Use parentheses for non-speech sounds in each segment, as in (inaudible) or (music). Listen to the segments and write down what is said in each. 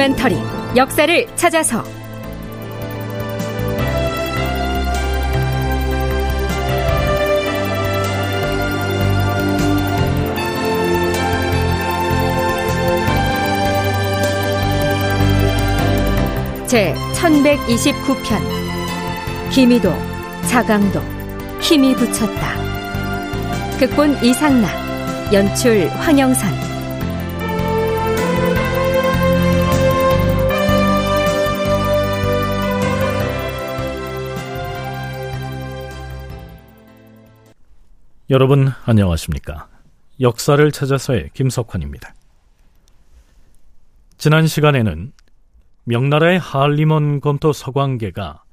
다큐멘터리 역사를 찾아서. 제 1129편. 김희도 자강도 힘이 붙였다. 극본 이상락 연출 황영선 여러분 안녕하십니까? 역사를 찾아서의 김석환입니다. 지난 시간에는 명나라의 할리먼 검토 서광계가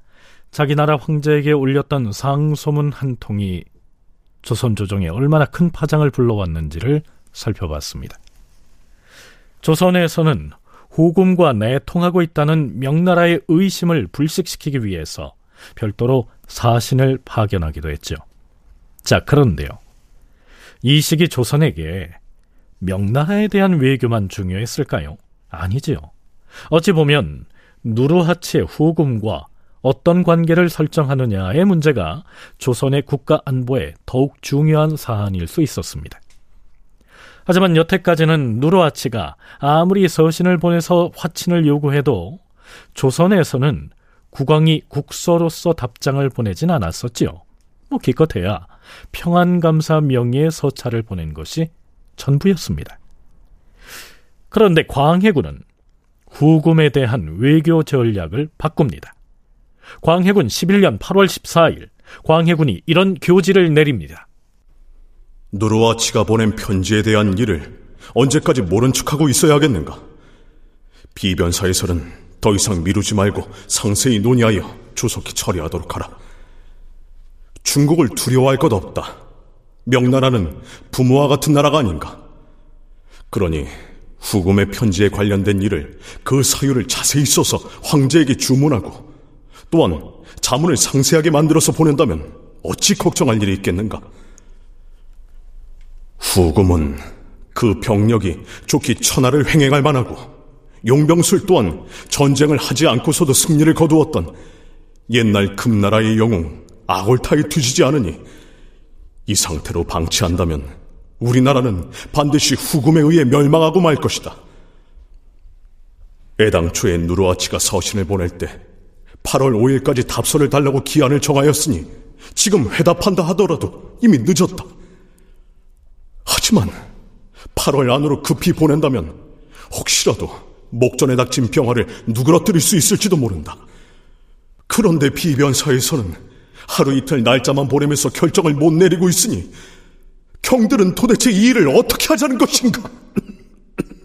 자기 나라 황제에게 올렸던 상소문 한 통이 조선 조정에 얼마나 큰 파장을 불러왔는지를 살펴봤습니다. 조선에서는 후금과 내통하고 있다는 명나라의 의심을 불식시키기 위해서 별도로 사신을 파견하기도 했죠. 자, 그런데요. 이 시기 조선에게 명나라에 대한 외교만 중요했을까요? 아니지요. 어찌 보면 누르하치의 후금과 어떤 관계를 설정하느냐의 문제가 조선의 국가 안보에 더욱 중요한 사안일 수 있었습니다. 하지만 여태까지는 누르하치가 아무리 서신을 보내서 화친을 요구해도 조선에서는 국왕이 국서로서 답장을 보내진 않았었지요. 뭐 기껏해야 평안감사 명의의 서찰을 보낸 것이 전부였습니다. 그런데 광해군은 후금에 대한 외교 전략을 바꿉니다. 광해군 11년 8월 14일 광해군이 이런 교지를 내립니다. 누르와치가 보낸 편지에 대한 일을 언제까지 모른 척하고 있어야겠는가? 비변사에서는 더 이상 미루지 말고 상세히 논의하여 조속히 처리하도록 하라. 중국을 두려워할 것 없다. 명나라는 부모와 같은 나라가 아닌가. 그러니 후금의 편지에 관련된 일을 그 사유를 자세히 써서 황제에게 주문하고 또한 자문을 상세하게 만들어서 보낸다면 어찌 걱정할 일이 있겠는가? 후금은 그 병력이 좋기 천하를 횡행할 만하고 용병술 또한 전쟁을 하지 않고서도 승리를 거두었던 옛날 금나라의 영웅 아골타에 뒤지지 않으니 이 상태로 방치한다면 우리나라는 반드시 후금에 의해 멸망하고 말 것이다. 애당초에 누르아치가 서신을 보낼 때 8월 5일까지 답서를 달라고 기한을 정하였으니 지금 회답한다 하더라도 이미 늦었다. 하지만 8월 안으로 급히 보낸다면 혹시라도 목전에 닥친 병화를 누그러뜨릴 수 있을지도 모른다. 그런데 비변사에서는 하루 이틀 날짜만 보내면서 결정을 못 내리고 있으니 경들은 도대체 이 일을 어떻게 하자는 것인가?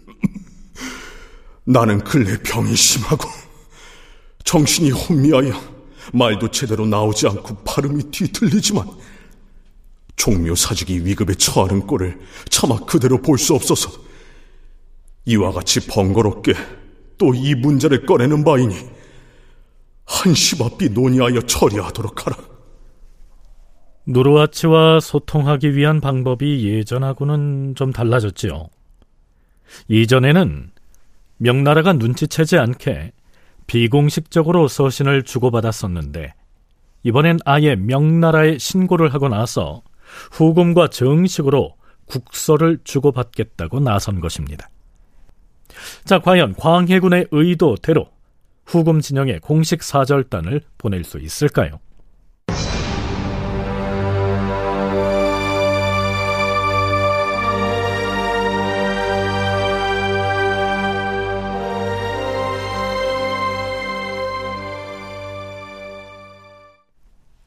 (clears throat) 나는 근래 병이 심하고 정신이 혼미하여 말도 제대로 나오지 않고 발음이 뒤틀리지만 종묘 사직이 위급에 처하는 꼴을 차마 그대로 볼 수 없어서 이와 같이 번거롭게 또 이 문제를 꺼내는 바이니 한시바삐 논의하여 처리하도록 하라. 누르와치와 소통하기 위한 방법이 예전하고는 좀 달라졌지요. 이전에는 명나라가 눈치채지 않게 비공식적으로 서신을 주고받았었는데 이번엔 아예 명나라에 신고를 하고 나서 후금과 정식으로 국서를 주고받겠다고 나선 것입니다. 자, 과연 광해군의 의도대로 후금 진영에 공식 사절단을 보낼 수 있을까요?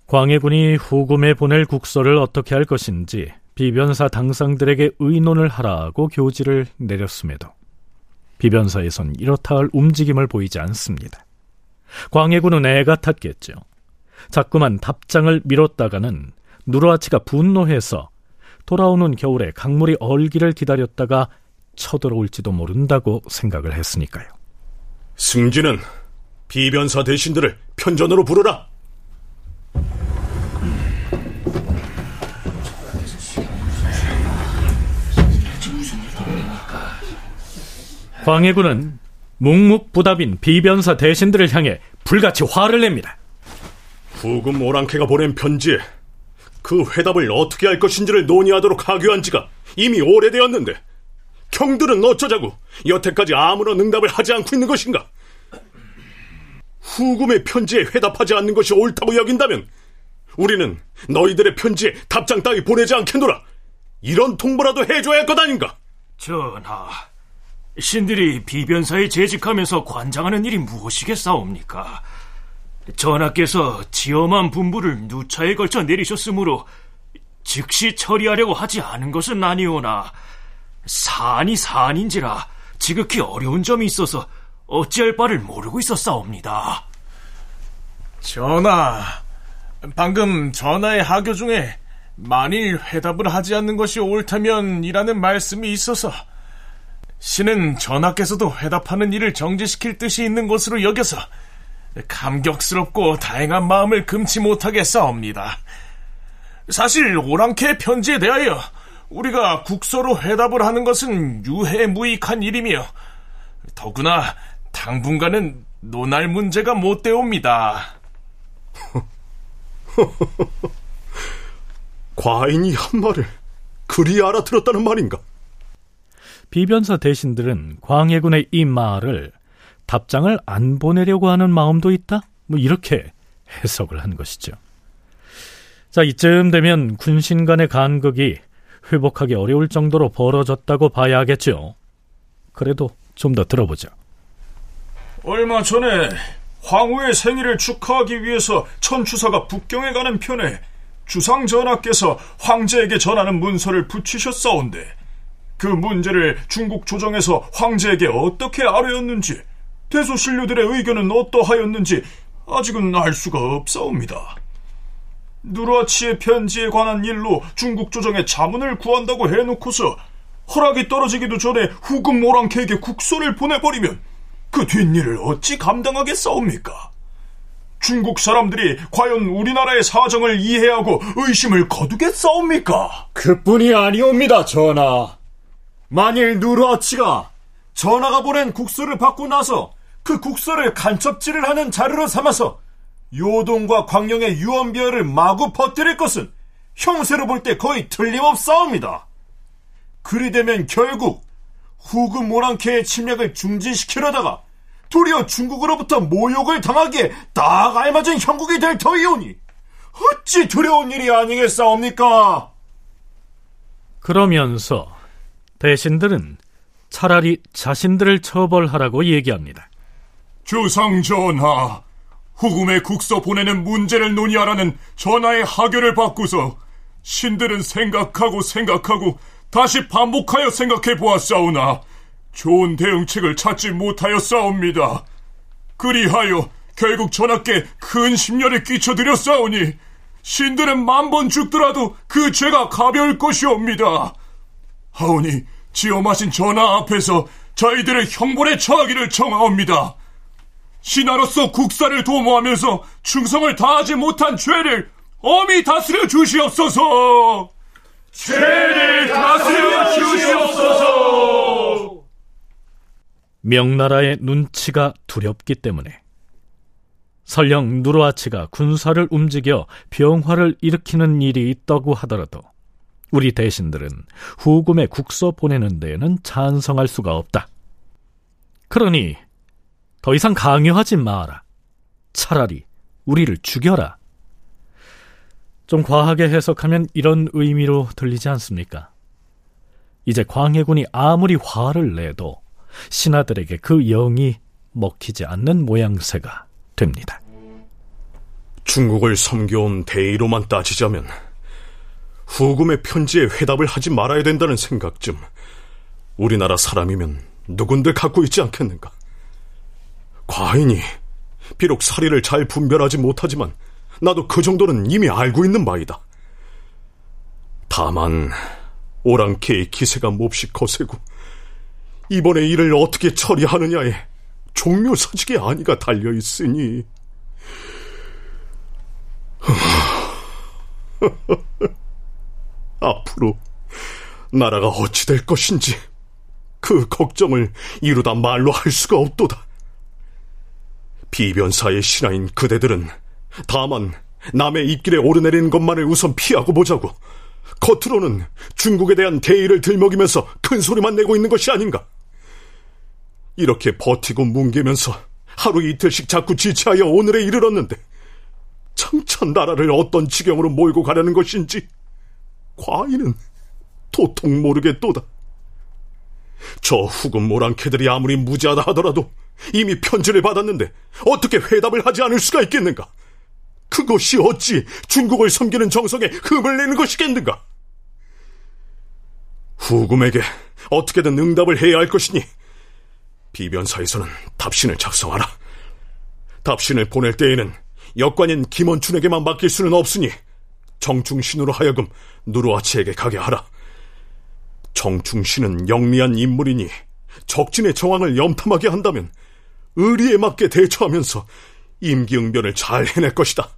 광해군이 후금에 보낼 국서를 어떻게 할 것인지 비변사 당상들에게 의논을 하라고 교지를 내렸음에도 비변사에선 이렇다 할 움직임을 보이지 않습니다. 광해군은 애가 탔겠죠. 자꾸만 답장을 미뤘다가는 누르아치가 분노해서 돌아오는 겨울에 강물이 얼기를 기다렸다가 쳐들어올지도 모른다고 생각을 했으니까요. 승진은 비변사 대신들을 편전으로 부르라. 광해군은 묵묵부답인 비변사 대신들을 향해 불같이 화를 냅니다. 후금 오랑캐가 보낸 편지에 그 회답을 어떻게 할 것인지를 논의하도록 하교한 지가 이미 오래되었는데 경들은 어쩌자고 여태까지 아무런 응답을 하지 않고 있는 것인가? 후금의 편지에 회답하지 않는 것이 옳다고 여긴다면 우리는 너희들의 편지에 답장 따위 보내지 않겠노라. 이런 통보라도 해줘야 할 것 아닌가? 전하, 신들이 비변사에 재직하면서 관장하는 일이 무엇이겠사옵니까? 전하께서 지엄한 분부를 누차에 걸쳐 내리셨으므로 즉시 처리하려고 하지 않은 것은 아니오나 사안이 사안인지라 지극히 어려운 점이 있어서 어찌할 바를 모르고 있었사옵니다. 전하, 방금 전하의 하교 중에 만일 회답을 하지 않는 것이 옳다면 이라는 말씀이 있어서 신은 전하께서도 회답하는 일을 정지시킬 뜻이 있는 것으로 여겨서 감격스럽고 다행한 마음을 금치 못하게 싸웁니다. 사실 오랑캐의 편지에 대하여 우리가 국서로 회답을 하는 것은 유해무익한 일이며 더구나 당분간은 논할 문제가 못 되옵니다. (laughs) 과인이 한 말을 그리 알아들었다는 말인가? 비변사 대신들은 광해군의 이 말을 답장을 안 보내려고 하는 마음도 있다? 뭐 이렇게 해석을 한 것이죠. 자, 이쯤 되면 군신 간의 간극이 회복하기 어려울 정도로 벌어졌다고 봐야 하겠죠. 그래도 좀 더 들어보죠. 얼마 전에 황후의 생일을 축하하기 위해서 천추사가 북경에 가는 편에 주상 전하께서 황제에게 전하는 문서를 붙이셨사온데 그 문제를 중국 조정에서 황제에게 어떻게 아뢰었는지 대소 신료들의 의견은 어떠하였는지 아직은 알 수가 없사옵니다. 누르아치의 편지에 관한 일로 중국 조정에 자문을 구한다고 해놓고서 허락이 떨어지기도 전에 후금 모랑캐에게 국서를 보내버리면 그 뒷일을 어찌 감당하겠사옵니까? 중국 사람들이 과연 우리나라의 사정을 이해하고 의심을 거두겠사옵니까? 그뿐이 아니옵니다, 전하. 만일 누르아치가 전하가 보낸 국서를 받고 나서 그 국서를 간첩질을 하는 자료로 삼아서 요동과 광령의 유언비어를 마구 퍼뜨릴 것은 형세로 볼 때 거의 틀림없사옵니다. 그리 되면 결국 후금 모랑캐의 침략을 중지시키려다가 도리어 중국으로부터 모욕을 당하기에 딱 알맞은 형국이 될 터이오니 어찌 두려운 일이 아니겠사옵니까? 그러면서 대신들은 차라리 자신들을 처벌하라고 얘기합니다. 주상 전하, 후금의 국서 보내는 문제를 논의하라는 전하의 하교를 받고서 신들은 생각하고 생각하고 다시 반복하여 생각해 보았사오나 좋은 대응책을 찾지 못하였사옵니다. 그리하여 결국 전하께 큰 심려를 끼쳐드렸사오니 신들은 만번 죽더라도 그 죄가 가벼울 것이옵니다. 하오니 지엄하신 전하 앞에서 저희들의 형벌에 처하기를 청하옵니다. 신하로서 국사를 도모하면서 충성을 다하지 못한 죄를 엄히 다스려 주시옵소서. 죄를 다스려 주시옵소서. 명나라의 눈치가 두렵기 때문에 설령 누르아치가 군사를 움직여 병화를 일으키는 일이 있다고 하더라도 우리 대신들은 후금의 국서 보내는 데에는 찬성할 수가 없다. 그러니 더 이상 강요하지 마라. 차라리 우리를 죽여라. 좀 과하게 해석하면 이런 의미로 들리지 않습니까? 이제 광해군이 아무리 화를 내도 신하들에게 그 영이 먹히지 않는 모양새가 됩니다. 중국을 섬겨온 대의로만 따지자면 후금의 편지에 회답을 하지 말아야 된다는 생각쯤 우리나라 사람이면 누군들 갖고 있지 않겠는가? 과인이 비록 사리를 잘 분별하지 못하지만 나도 그 정도는 이미 알고 있는 바이다. 다만 오랑캐의 기세가 몹시 거세고 이번에 이를 어떻게 처리하느냐에 종묘사직의 안위가 달려 있으니 (laughs) (laughs) 앞으로 나라가 어찌 될 것인지 그 걱정을 이루다 말로 할 수가 없도다. 비변사의 신하인 그대들은 다만 남의 입길에 오르내리는 것만을 우선 피하고 보자고 겉으로는 중국에 대한 대의를 들먹이면서 큰 소리만 내고 있는 것이 아닌가. 이렇게 버티고 뭉개면서 하루 이틀씩 자꾸 지체하여 오늘에 이르렀는데 청천 나라를 어떤 지경으로 몰고 가려는 것인지 과인은 도통 모르겠도다. 저 후금 모랑캐들이 아무리 무지하다 하더라도 이미 편지를 받았는데 어떻게 회답을 하지 않을 수가 있겠는가? 그것이 어찌 중국을 섬기는 정성에 흠을 내는 것이겠는가? 후금에게 어떻게든 응답을 해야 할 것이니 비변사에서는 답신을 작성하라. 답신을 보낼 때에는 역관인 김원춘에게만 맡길 수는 없으니 정충신으로 하여금 누르아치에게 가게 하라. 정충신은 영리한 인물이니 적진의 정황을 염탐하게 한다면 의리에 맞게 대처하면서 임기응변을 잘 해낼 것이다.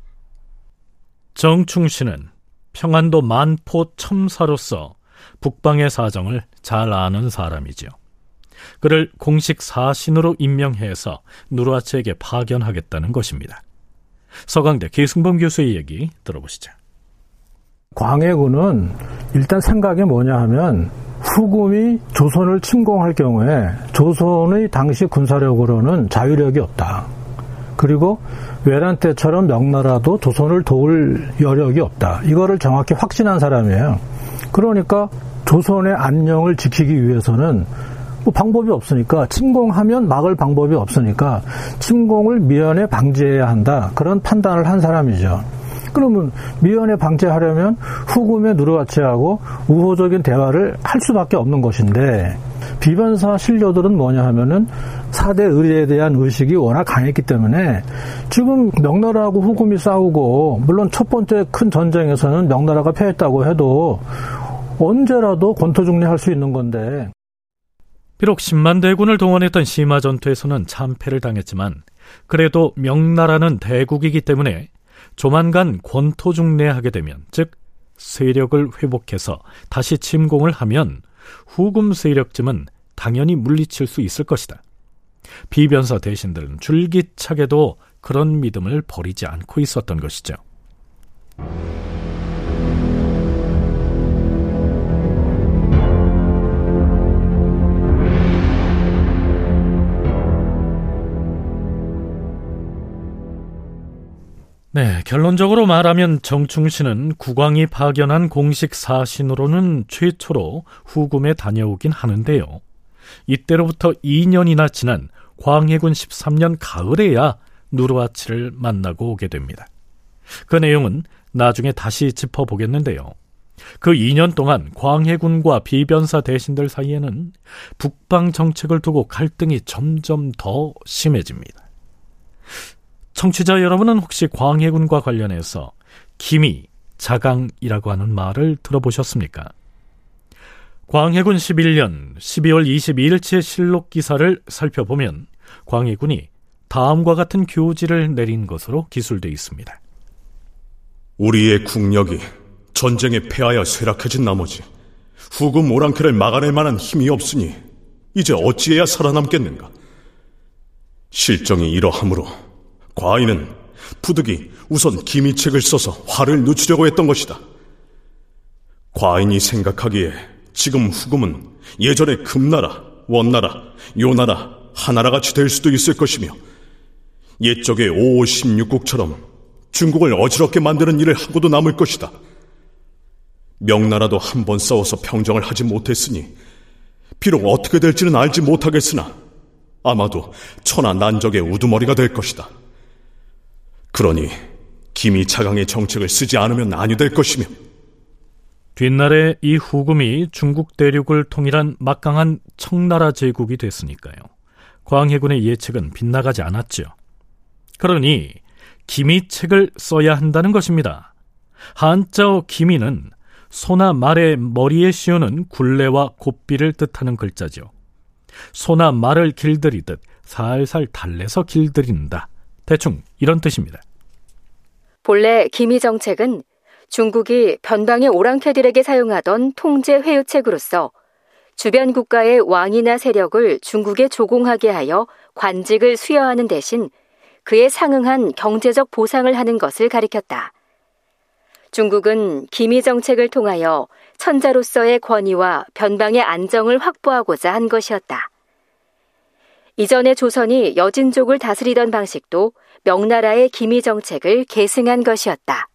정충신은 평안도 만포 첨사로서 북방의 사정을 잘 아는 사람이지요. 그를 공식 사신으로 임명해서 누르아치에게 파견하겠다는 것입니다. 서강대 계승범 교수의 얘기 들어보시죠. 광해군은 일단 생각이 뭐냐 하면 후금이 조선을 침공할 경우에 조선의 당시 군사력으로는 자유력이 없다. 그리고 외란 때처럼 명나라도 조선을 도울 여력이 없다. 이거를 정확히 확신한 사람이에요. 그러니까 조선의 안녕을 지키기 위해서는 뭐 방법이 없으니까 침공하면 막을 방법이 없으니까 침공을 미연에 방지해야 한다. 그런 판단을 한 사람이죠. 그러면 미연에 방지하려면 후금의 누르가치하고 우호적인 대화를 할 수밖에 없는 것인데 비변사 신료들은 뭐냐 하면은 사대 의리에 대한 의식이 워낙 강했기 때문에 지금 명나라하고 후금이 싸우고 물론 첫 번째 큰 전쟁에서는 명나라가 패했다고 해도 언제라도 권토중리할 수 있는 건데. 비록 10만 대군을 동원했던 심화 전투에서는 참패를 당했지만 그래도 명나라는 대국이기 때문에 조만간 권토중래하게 되면 즉 세력을 회복해서 다시 침공을 하면 후금 세력쯤은 당연히 물리칠 수 있을 것이다. 비변사 대신들은 줄기차게도 그런 믿음을 버리지 않고 있었던 것이죠. 네, 결론적으로 말하면 정충신은 국왕이 파견한 공식 사신으로는 최초로 후금에 다녀오긴 하는데요. 이때로부터 2년이나 지난 광해군 13년 가을에야 누르아치를 만나고 오게 됩니다. 그 내용은 나중에 다시 짚어보겠는데요. 그 2년 동안 광해군과 비변사 대신들 사이에는 북방 정책을 두고 갈등이 점점 더 심해집니다. 청취자 여러분은 혹시 광해군과 관련해서 기미, 자강이라고 하는 말을 들어보셨습니까? 광해군 11년 12월 22일치의 실록 기사를 살펴보면 광해군이 다음과 같은 교지를 내린 것으로 기술되어 있습니다. 우리의 국력이 전쟁에 패하여 쇠락해진 나머지 후금 오랑캐를 막아낼 만한 힘이 없으니 이제 어찌해야 살아남겠는가? 실정이 이러하므로 과인은 부득이 우선 기미책을 써서 화를 늦추려고 했던 것이다. 과인이 생각하기에 지금 후금은 예전에 금나라, 원나라, 요나라, 하나라 같이 될 수도 있을 것이며 옛적의 5, 16국처럼 중국을 어지럽게 만드는 일을 하고도 남을 것이다. 명나라도 한 번 싸워서 평정을 하지 못했으니 비록 어떻게 될지는 알지 못하겠으나 아마도 천하 난적의 우두머리가 될 것이다. 그러니 김이 차강의 정책을 쓰지 않으면 아니 될 것이며 뒷날에 이 후금이 중국 대륙을 통일한 막강한 청나라 제국이 됐으니까요. 광해군의 예측은 빗나가지 않았죠. 그러니 기미책을 써야 한다는 것입니다. 한자어 기미는 소나 말의 머리에 씌우는 굴레와 곱비를 뜻하는 글자죠. 소나 말을 길들이듯 살살 달래서 길들인다. 대충 이런 뜻입니다. 본래 기미 정책은 중국이 변방의 오랑캐들에게 사용하던 통제 회유책으로서 주변 국가의 왕이나 세력을 중국에 조공하게 하여 관직을 수여하는 대신 그에 상응한 경제적 보상을 하는 것을 가리켰다. 중국은 기미 정책을 통하여 천자로서의 권위와 변방의 안정을 확보하고자 한 것이었다. 이전의 조선이 여진족을 다스리던 방식도 명나라의 기미 정책을 계승한 것이었다.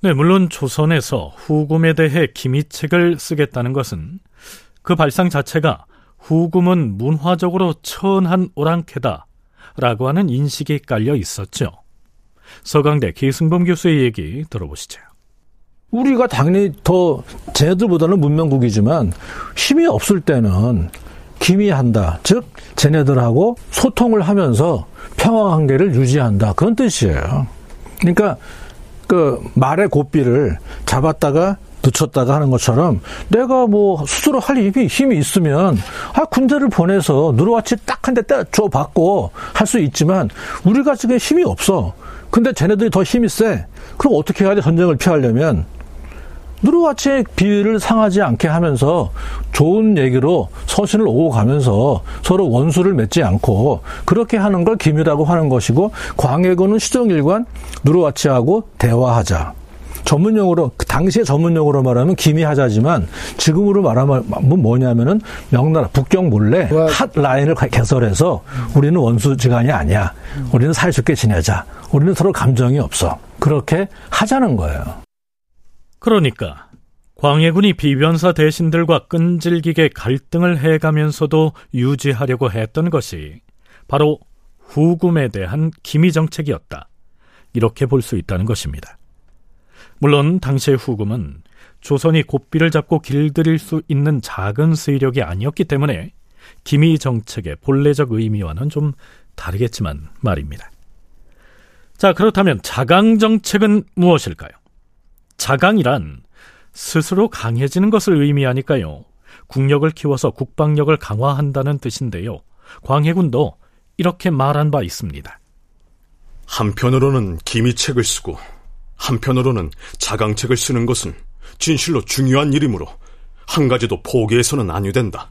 네, 물론 조선에서 후금에 대해 기미책을 쓰겠다는 것은 그 발상 자체가 후금은 문화적으로 천한 오랑캐다 라고 하는 인식이 깔려 있었죠. 서강대 기승범 교수의 얘기 들어보시죠. 우리가 당연히 더 쟤네들보다는 문명국이지만 힘이 없을 때는 기미한다. 즉 쟤네들하고 소통을 하면서 평화 관계를 유지한다. 그런 뜻이에요. 그러니까 그 말의 고삐를 잡았다가 늦췄다가 하는 것처럼 내가 뭐 스스로 할 힘이, 힘이 있으면 아 군대를 보내서 누르와치 딱 한대 떼줘 받고 할 수 있지만 우리가 지금 힘이 없어. 근데 쟤네들이 더 힘이 세. 그럼 어떻게 해야 돼? 전쟁을 피하려면 누르와치의 비위를 상하지 않게 하면서 좋은 얘기로 서신을 오고 가면서 서로 원수를 맺지 않고 그렇게 하는 걸 기밀하고 하는 것이고 광해군은 시정일관 누르와치하고 대화하자. 전문용어로 그 당시의 전문용어로 말하면 기미하자지만 지금으로 말하면 뭐냐면은 명나라 북경 몰래 핫 라인을 개설해서 우리는 원수지간이 아니야. 우리는 사이좋게 지내자. 우리는 서로 감정이 없어. 그렇게 하자는 거예요. 그러니까 광해군이 비변사 대신들과 끈질기게 갈등을 해가면서도 유지하려고 했던 것이 바로 후금에 대한 기미 정책이었다. 이렇게 볼 수 있다는 것입니다. 물론 당시의 후금은 조선이 고삐를 잡고 길들일 수 있는 작은 세력이 아니었기 때문에 기미 정책의 본래적 의미와는 좀 다르겠지만 말입니다. 자, 그렇다면 자강 정책은 무엇일까요? 자강이란 스스로 강해지는 것을 의미하니까요. 국력을 키워서 국방력을 강화한다는 뜻인데요. 광해군도 이렇게 말한 바 있습니다. 한편으로는 기미책을 쓰고 한편으로는 자강책을 쓰는 것은 진실로 중요한 일이므로 한 가지도 포기해서는 아니된다.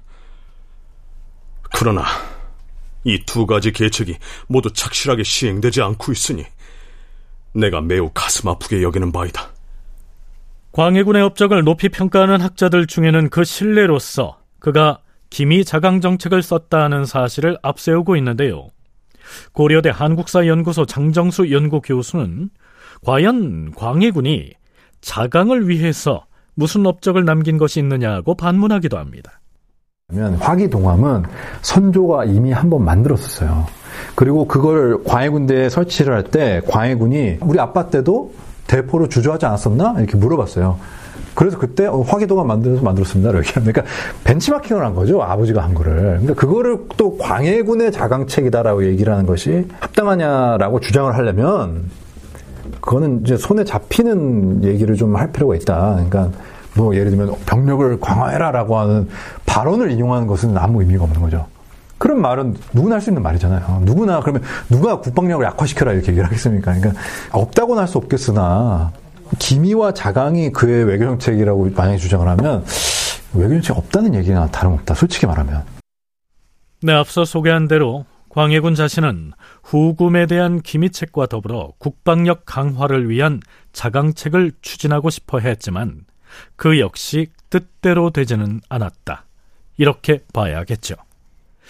그러나 이 두 가지 계책이 모두 착실하게 시행되지 않고 있으니 내가 매우 가슴 아프게 여기는 바이다. 광해군의 업적을 높이 평가하는 학자들 중에는 그 신뢰로서 그가 기미 자강 정책을 썼다는 사실을 앞세우고 있는데요. 고려대 한국사연구소 장정수 연구 교수는 과연 광해군이 자강을 위해서 무슨 업적을 남긴 것이 있느냐고 반문하기도 합니다. 화기동함은 선조가 이미 한 번 만들었었어요. 그리고 그걸 광해군대에 설치를 할 때 광해군이 우리 아빠 때도 대포로 주저하지 않았었나? 이렇게 물어봤어요. 그래서 그때 어, 화기도가 만들어서 만들었습니다. 이렇게 그러니까 벤치마킹을 한 거죠. 아버지가 한 거를. 그러니까 그거를 또 광해군의 자강책이다라고 얘기를 하는 것이 합당하냐라고 주장을 하려면 그거는 이제 손에 잡히는 얘기를 좀 할 필요가 있다. 그러니까 뭐 예를 들면 병력을 강화해라라고 하는 발언을 인용하는 것은 아무 의미가 없는 거죠. 그런 말은 누구나 할 수 있는 말이잖아요. 누구나 그러면 누가 국방력을 약화시켜라 이렇게 얘기를 하겠습니까? 그러니까 없다고는 할 수 없겠으나 기미와 자강이 그의 외교 정책이라고 만약에 주장을 하면 외교 정책 없다는 얘기가 다름없다. 솔직히 말하면. 네, 앞서 소개한 대로 광해군 자신은 후금에 대한 기미책과 더불어 국방력 강화를 위한 자강책을 추진하고 싶어 했지만 그 역시 뜻대로 되지는 않았다. 이렇게 봐야겠죠.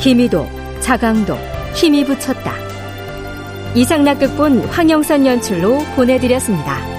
김희도 자강도 힘이 붙였다 이상락극본 황영선 연출로 보내드렸습니다.